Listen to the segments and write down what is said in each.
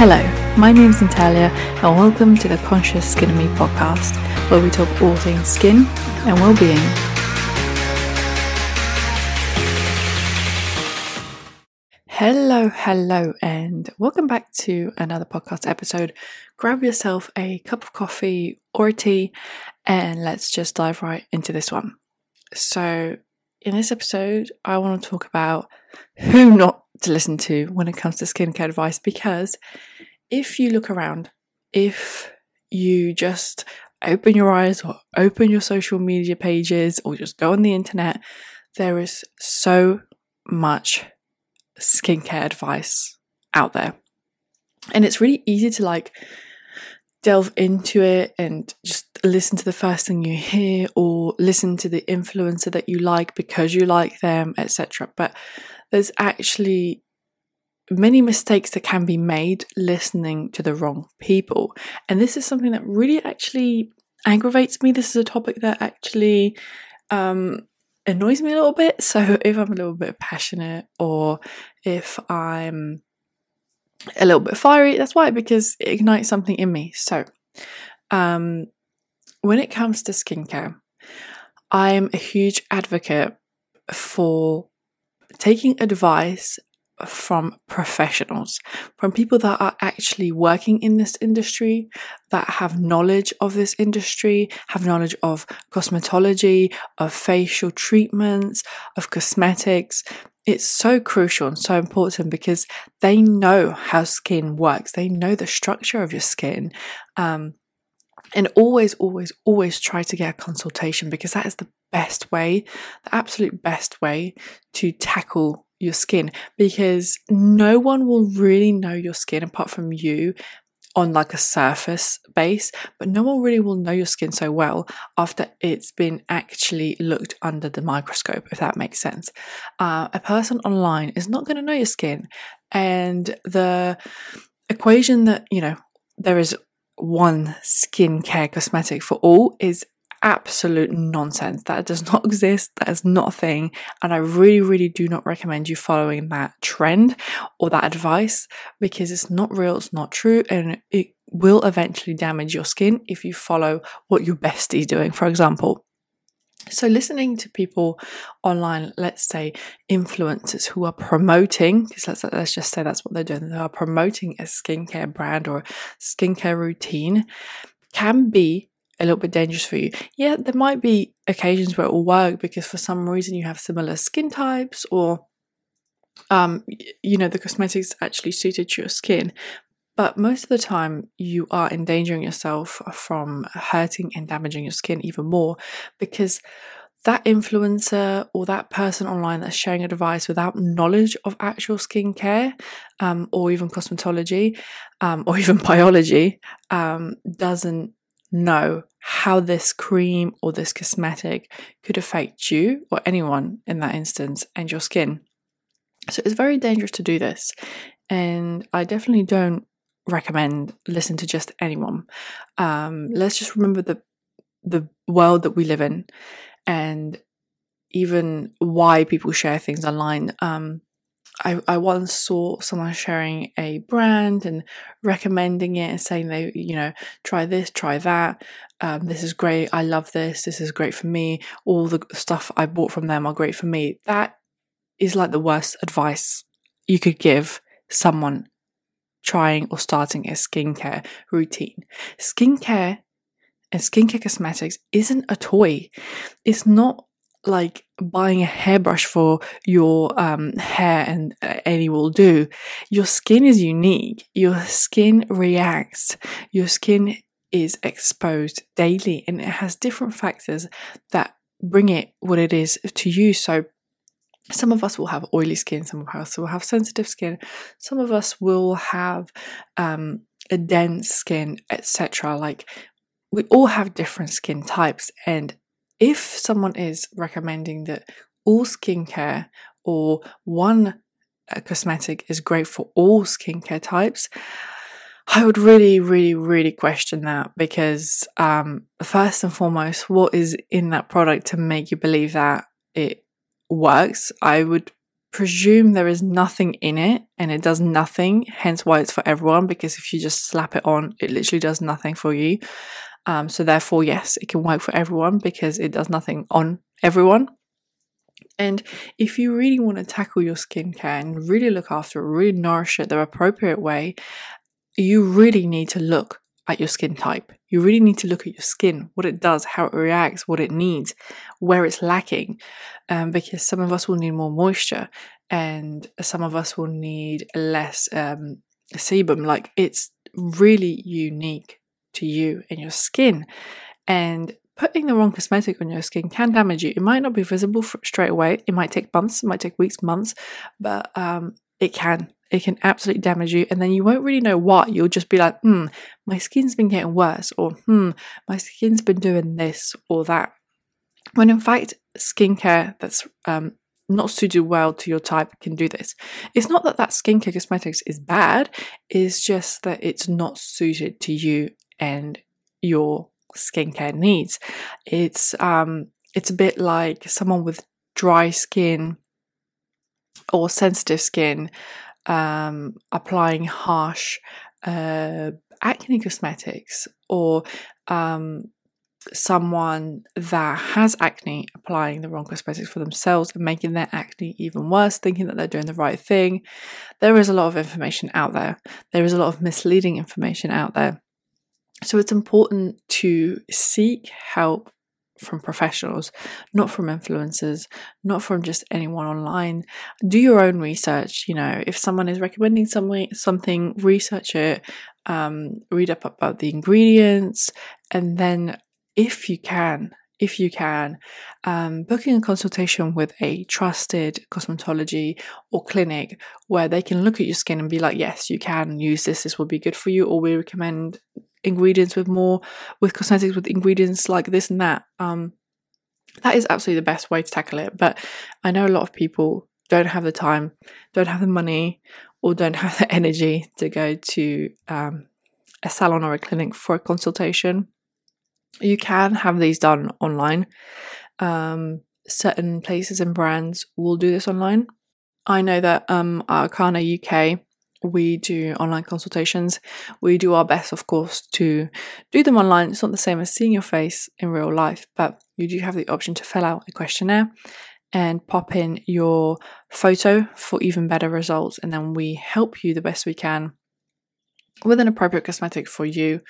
Hello, my name is Natalia, and welcome to the Conscious Skin Me podcast, where we talk all things skin and well being. Hello, hello, and welcome back to another podcast episode. Grab yourself a cup of coffee or tea, and let's just dive right into this one. So, in this episode, I want to talk about who not to listen to when it comes to skincare advice because if you look around, if you just open your eyes or open your social media pages or just go on the internet, there is so much skincare advice out there. And it's really easy to like delve into it and just listen to the first thing you hear or listen to the influencer that you like because you like them, etc. But there's actually many mistakes that can be made listening to the wrong people. And this is something that really actually aggravates me. This is a topic that actually um, annoys me a little bit. So if I'm a little bit passionate or if I'm a little bit fiery, that's why, because it ignites something in me. So um, when it comes to skincare, I'm a huge advocate for taking advice from professionals, from people that are actually working in this industry, that have knowledge of this industry, have knowledge of cosmetology, of facial treatments, of cosmetics. It's so crucial and so important because they know how skin works. They know the structure of your skin. Um, and always, always, always try to get a consultation because that is the best way, the absolute best way to tackle your skin because no one will really know your skin apart from you on like a surface base, but no one really will know your skin so well after it's been actually looked under the microscope, if that makes sense. Uh, a person online is not going to know your skin, and the equation that you know there is one skincare cosmetic for all is absolute nonsense. That does not exist. That is not a thing. And I really, really do not recommend you following that trend or that advice because it's not real, it's not true, and it will eventually damage your skin if you follow what your bestie is doing, for example. So, listening to people online, let's say influencers who are promoting, because let's, let's just say that's what they're doing, they are promoting a skincare brand or skincare routine, can be a little bit dangerous for you. Yeah, there might be occasions where it will work because for some reason you have similar skin types or um, you know, the cosmetics actually suited to your skin. But most of the time, you are endangering yourself from hurting and damaging your skin even more because that influencer or that person online that's sharing advice without knowledge of actual skincare um, or even cosmetology um, or even biology um, doesn't know how this cream or this cosmetic could affect you or anyone in that instance and your skin. So it's very dangerous to do this. And I definitely don't recommend listen to just anyone. Um, let's just remember the the world that we live in and even why people share things online. Um, I, I once saw someone sharing a brand and recommending it and saying they, you know, try this, try that. Um, this is great. I love this. This is great for me. All the stuff I bought from them are great for me. That is like the worst advice you could give someone trying or starting a skincare routine. Skincare and skincare cosmetics isn't a toy. It's not like buying a hairbrush for your um, hair and uh, any will do. Your skin is unique. Your skin reacts. Your skin is exposed daily and it has different factors that bring it what it is to you. So some of us will have oily skin, some of us will have sensitive skin, some of us will have um, a dense skin, etc. Like we all have different skin types, and if someone is recommending that all skincare or one uh, cosmetic is great for all skincare types, I would really, really, really question that because, um, first and foremost, what is in that product to make you believe that it works? I would presume there is nothing in it and it does nothing, hence why it's for everyone, because if you just slap it on, it literally does nothing for you. Um, so, therefore, yes, it can work for everyone because it does nothing on everyone. And if you really want to tackle your skincare and really look after it, really nourish it the appropriate way, you really need to look at your skin type. You really need to look at your skin, what it does, how it reacts, what it needs, where it's lacking. Um, because some of us will need more moisture and some of us will need less um, sebum. Like it's really unique to you and your skin. And putting the wrong cosmetic on your skin can damage you. It might not be visible straight away. It might take months, it might take weeks, months, but um, it can it can absolutely damage you and then you won't really know why you'll just be like hmm my skin's been getting worse or hmm my skin's been doing this or that when in fact skincare that's um, not suited well to your type can do this it's not that that skincare cosmetics is bad it's just that it's not suited to you and your skincare needs it's um it's a bit like someone with dry skin or sensitive skin um, applying harsh uh, acne cosmetics or um, someone that has acne applying the wrong cosmetics for themselves and making their acne even worse, thinking that they're doing the right thing. There is a lot of information out there. There is a lot of misleading information out there. So it's important to seek help from professionals, not from influencers, not from just anyone online. Do your own research. You know, if someone is recommending something, something research it, um, read up about the ingredients, and then if you can, if you can, um, booking a consultation with a trusted cosmetology or clinic where they can look at your skin and be like, yes, you can use this, this will be good for you, or we recommend ingredients with more with cosmetics with ingredients like this and that um that is absolutely the best way to tackle it. But i know a lot of people don't have the time don't have the money or don't have the energy to go to um, a salon or a clinic for a consultation. You can have these done online. Um, certain places and brands will do this online. I know that um, arcana uk we do online consultations. We do our best, of course, to do them online. It's not the same as seeing your face in real life, but you do have the option to fill out a questionnaire and pop in your photo for even better results. And then we help you the best we can with an appropriate cosmetic for you,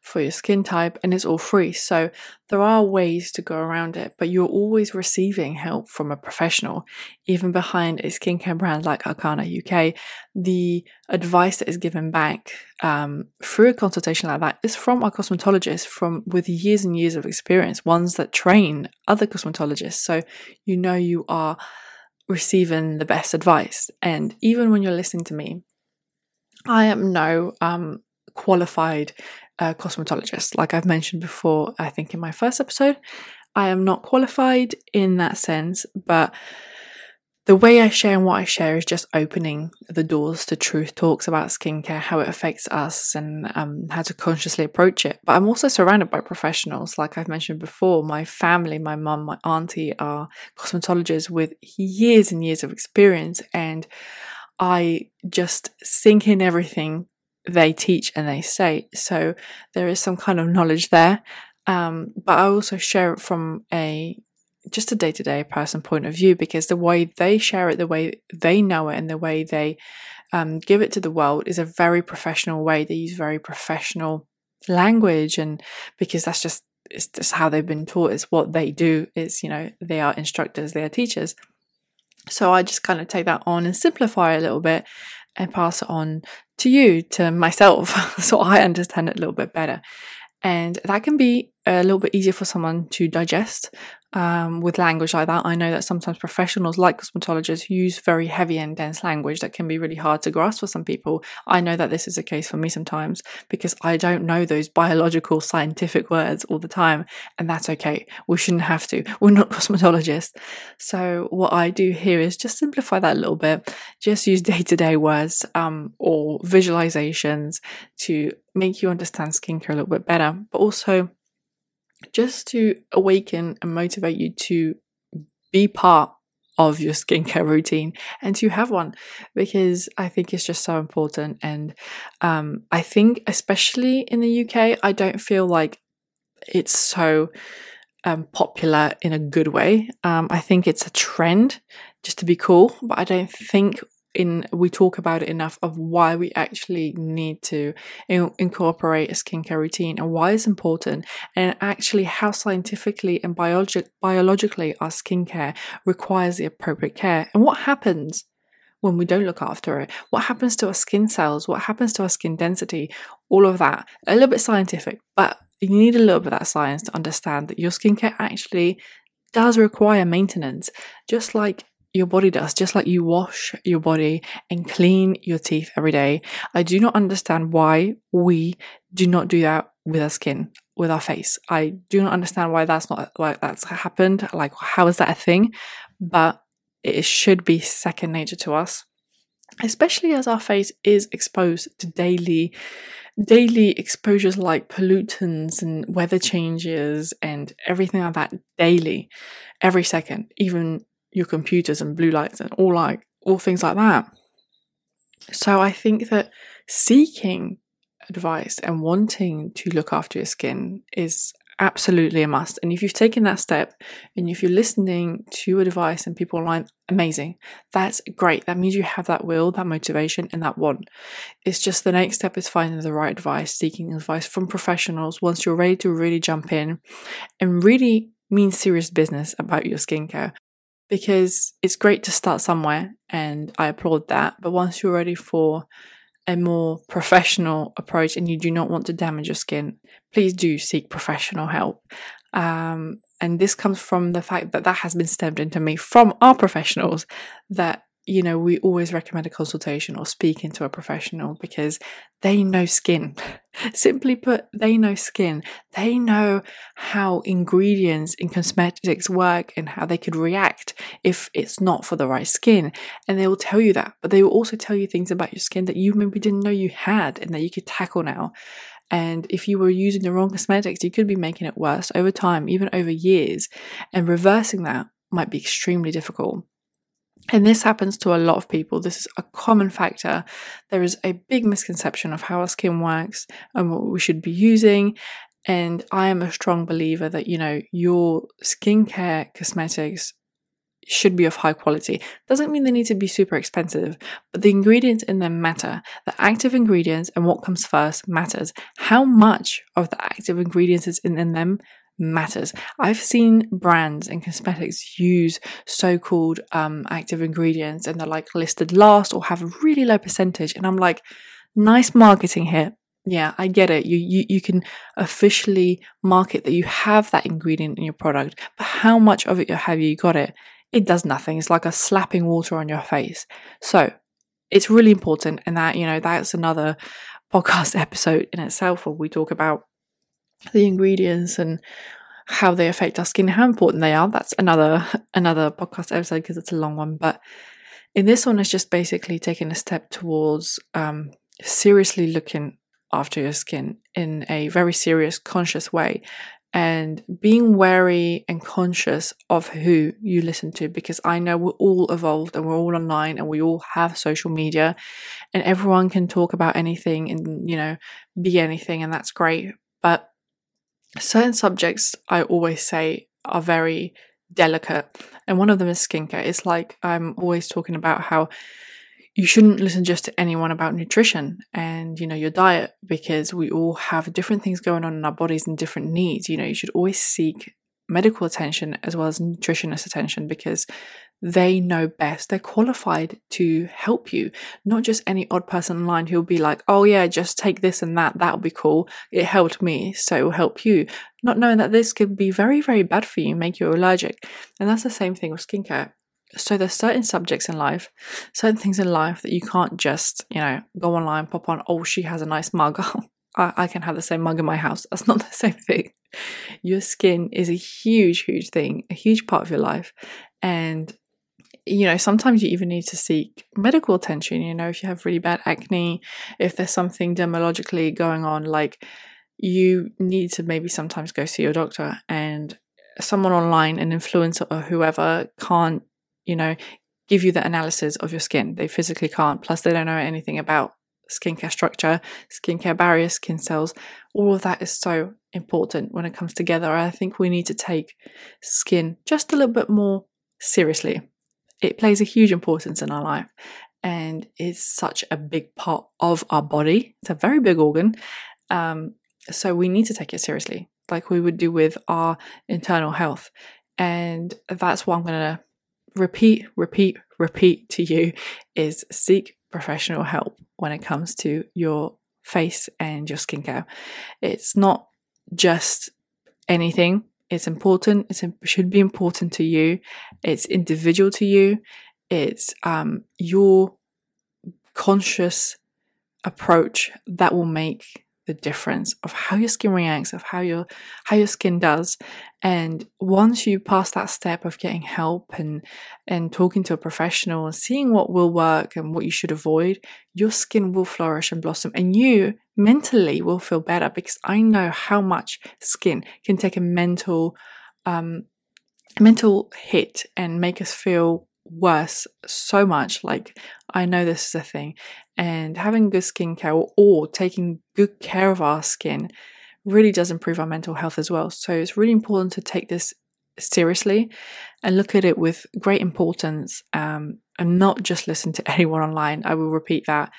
for your skin type, and it's all free. So there are ways to go around it, but you're always receiving help from a professional. Even behind a skincare brand like Arcana UK, the advice that is given back um, through a consultation like that is from our cosmetologists from with years and years of experience, ones that train other cosmetologists. So you know you are receiving the best advice. And even when you're listening to me, I am no um, qualified uh, cosmetologist. Like I've mentioned before, I think in my first episode, I am not qualified in that sense, but the way I share and what I share is just opening the doors to truth talks about skincare, how it affects us, and um, how to consciously approach it. But I'm also surrounded by professionals, like I've mentioned before. My family, my mum, my auntie are cosmetologists with years and years of experience, and I just sink in everything they teach and they say. So there is some kind of knowledge there. Um, but I also share it from a just a day to day person point of view because the way they share it, the way they know it, and the way they um, give it to the world is a very professional way. They use very professional language, and because that's just it's just how they've been taught. It's what they do. Is you know they are instructors, they are teachers. So I just kind of take that on and simplify a little bit and pass it on to you, to myself, so I understand it a little bit better. And that can be a little bit easier for someone to digest um, with language like that. I know that sometimes professionals like cosmetologists use very heavy and dense language that can be really hard to grasp for some people. I know that this is a case for me sometimes because I don't know those biological scientific words all the time, and that's okay. We shouldn't have to. We're not cosmetologists. So, what I do here is just simplify that a little bit, just use day to day words um, or visualizations to make you understand skincare a little bit better, but also just to awaken and motivate you to be part of your skincare routine and to have one because I think it's just so important. And um, I think, especially in the UK, I don't feel like it's so um, popular in a good way. Um, I think it's a trend just to be cool, but I don't think in we talk about it enough of why we actually need to in- incorporate a skincare routine and why it's important and actually how scientifically and biologi- biologically our skincare requires the appropriate care. And what happens when we don't look after it? What happens to our skin cells? What happens to our skin density? All of that. A little bit scientific but you need a little bit of that science to understand that your skincare actually does require maintenance, just like your body does, just like you wash your body and clean your teeth every day. I do not understand why we do not do that with our skin, with our face. I do not understand why that's not like that's happened. Like, how is that a thing? But it should be second nature to us, especially as our face is exposed to daily daily exposures like pollutants and weather changes and everything like that daily, every second, even your computers and blue lights and all like all things like that. So I think that seeking advice and wanting to look after your skin is absolutely a must. And if you've taken that step and if you're listening to advice and people online, amazing. That's great. That means you have that will, that motivation, and that want. It's just the next step is finding the right advice, seeking advice from professionals once you're ready to really jump in and really mean serious business about your skincare. Because it's great to start somewhere, and I applaud that. But once you're ready for a more professional approach and you do not want to damage your skin, please do seek professional help. Um, and this comes from the fact that that has been stemmed into me from our professionals that you know, we always recommend a consultation or speaking to a professional because they know skin. Simply put, they know skin. They know how ingredients in cosmetics work and how they could react if it's not for the right skin. And they will tell you that, but they will also tell you things about your skin that you maybe didn't know you had and that you could tackle now. And if you were using the wrong cosmetics, you could be making it worse over time, even over years. And reversing that might be extremely difficult. And this happens to a lot of people. This is a common factor. There is a big misconception of how our skin works and what we should be using. And I am a strong believer that, you know, your skincare cosmetics should be of high quality. Doesn't mean they need to be super expensive, but the ingredients in them matter. The active ingredients and what comes first matters. How much of the active ingredients is in, in them matters. I've seen brands and cosmetics use so called um, active ingredients and they're like listed last or have a really low percentage. And I'm like, nice marketing here. Yeah, I get it. You, you you can officially market that you have that ingredient in your product, but how much of it have you got it? It does nothing. It's like a slapping water on your face. So it's really important, and that you know that's another podcast episode in itself where we talk about the ingredients and how they affect our skin, how important they are. That's another another podcast episode because it's a long one. But in this one, it's just basically taking a step towards um, seriously looking after your skin in a very serious, conscious way, and being wary and conscious of who you listen to. Because I know we're all evolved and we're all online and we all have social media, and everyone can talk about anything and you know be anything, and that's great. But certain subjects I always say are very delicate, and one of them is skincare. It's like I'm always talking about how you shouldn't listen just to anyone about nutrition and you know your diet because we all have different things going on in our bodies and different needs you know you should always seek medical attention as well as nutritionist attention because they know best. They're qualified to help you, not just any odd person online who'll be like, oh, yeah, just take this and that. That'll be cool. It helped me, so it will help you. Not knowing that this could be very, very bad for you, make you allergic. And that's the same thing with skincare. So there's certain subjects in life, certain things in life that you can't just, you know, go online, pop on, oh, she has a nice mug. I, I can have the same mug in my house. That's not the same thing. Your skin is a huge, huge thing, a huge part of your life. And you know, sometimes you even need to seek medical attention. You know, if you have really bad acne, if there's something dermatologically going on, like you need to maybe sometimes go see your doctor. And someone online, an influencer or whoever, can't, you know, give you the analysis of your skin. They physically can't. Plus, they don't know anything about skincare structure, skincare barriers, skin cells. All of that is so important when it comes together. I think we need to take skin just a little bit more seriously. It plays a huge importance in our life and is such a big part of our body. It's a very big organ. Um, so we need to take it seriously, like we would do with our internal health. And that's what I'm going to repeat, repeat, repeat to you is seek professional help when it comes to your face and your skincare. It's not just anything. It's important. It should be important to you. It's individual to you. It's um, your conscious approach that will make the difference of how your skin reacts, of how your how your skin does. And once you pass that step of getting help and and talking to a professional and seeing what will work and what you should avoid, your skin will flourish and blossom and you mentally will feel better because I know how much skin can take a mental um mental hit and make us feel worse so much. Like, I know this is a thing. And having good skincare or, or taking good care of our skin really does improve our mental health as well. So, it's really important to take this seriously and look at it with great importance um, and not just listen to anyone online. I will repeat that.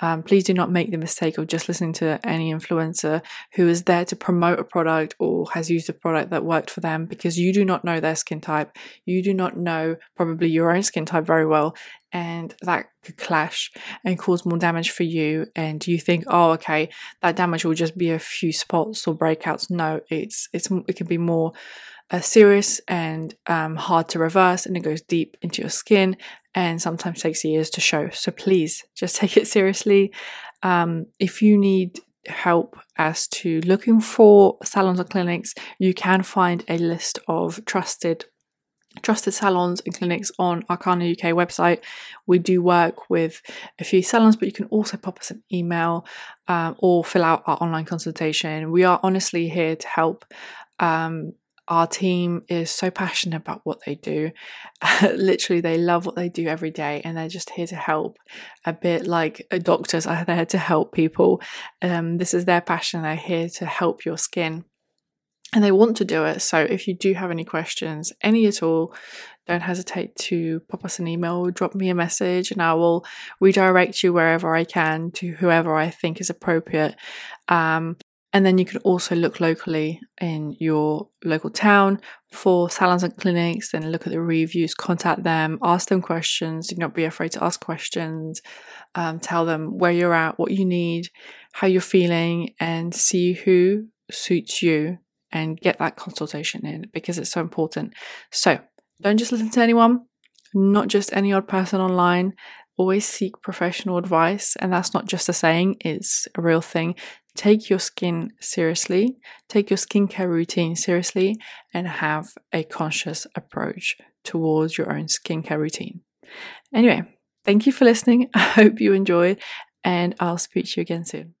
Um, please do not make the mistake of just listening to any influencer who is there to promote a product or has used a product that worked for them because you do not know their skin type. You do not know probably your own skin type very well. And that could clash and cause more damage for you. And you think, oh, okay, that damage will just be a few spots or breakouts. No, it's it's it can be more uh, serious and um, hard to reverse, and it goes deep into your skin and sometimes takes years to show. So please just take it seriously. Um, if you need help as to looking for salons or clinics, you can find a list of trusted trusted salons and clinics on Arcana UK website. We do work with a few salons, but you can also pop us an email um, or fill out our online consultation. We are honestly here to help. Um, our team is so passionate about what they do. Literally, they love what they do every day and they're just here to help. A bit like doctors are there to help people. Um, this is their passion. They're here to help your skin and they want to do it. So if you do have any questions, any at all, don't hesitate to pop us an email, drop me a message, and I will redirect you wherever I can to whoever I think is appropriate. Um, and then you can also look locally in your local town for salons and clinics, then look at the reviews, contact them, ask them questions. Do not be afraid to ask questions. Um, tell them where you're at, what you need, how you're feeling, and see who suits you and get that consultation in because it's so important. So don't just listen to anyone, not just any odd person online. Always seek professional advice, and that's not just a saying, it's a real thing take your skin seriously, take your skincare routine seriously, and have a conscious approach towards your own skincare routine. Anyway, thank you for listening. I hope you enjoyed, and I'll speak to you again soon.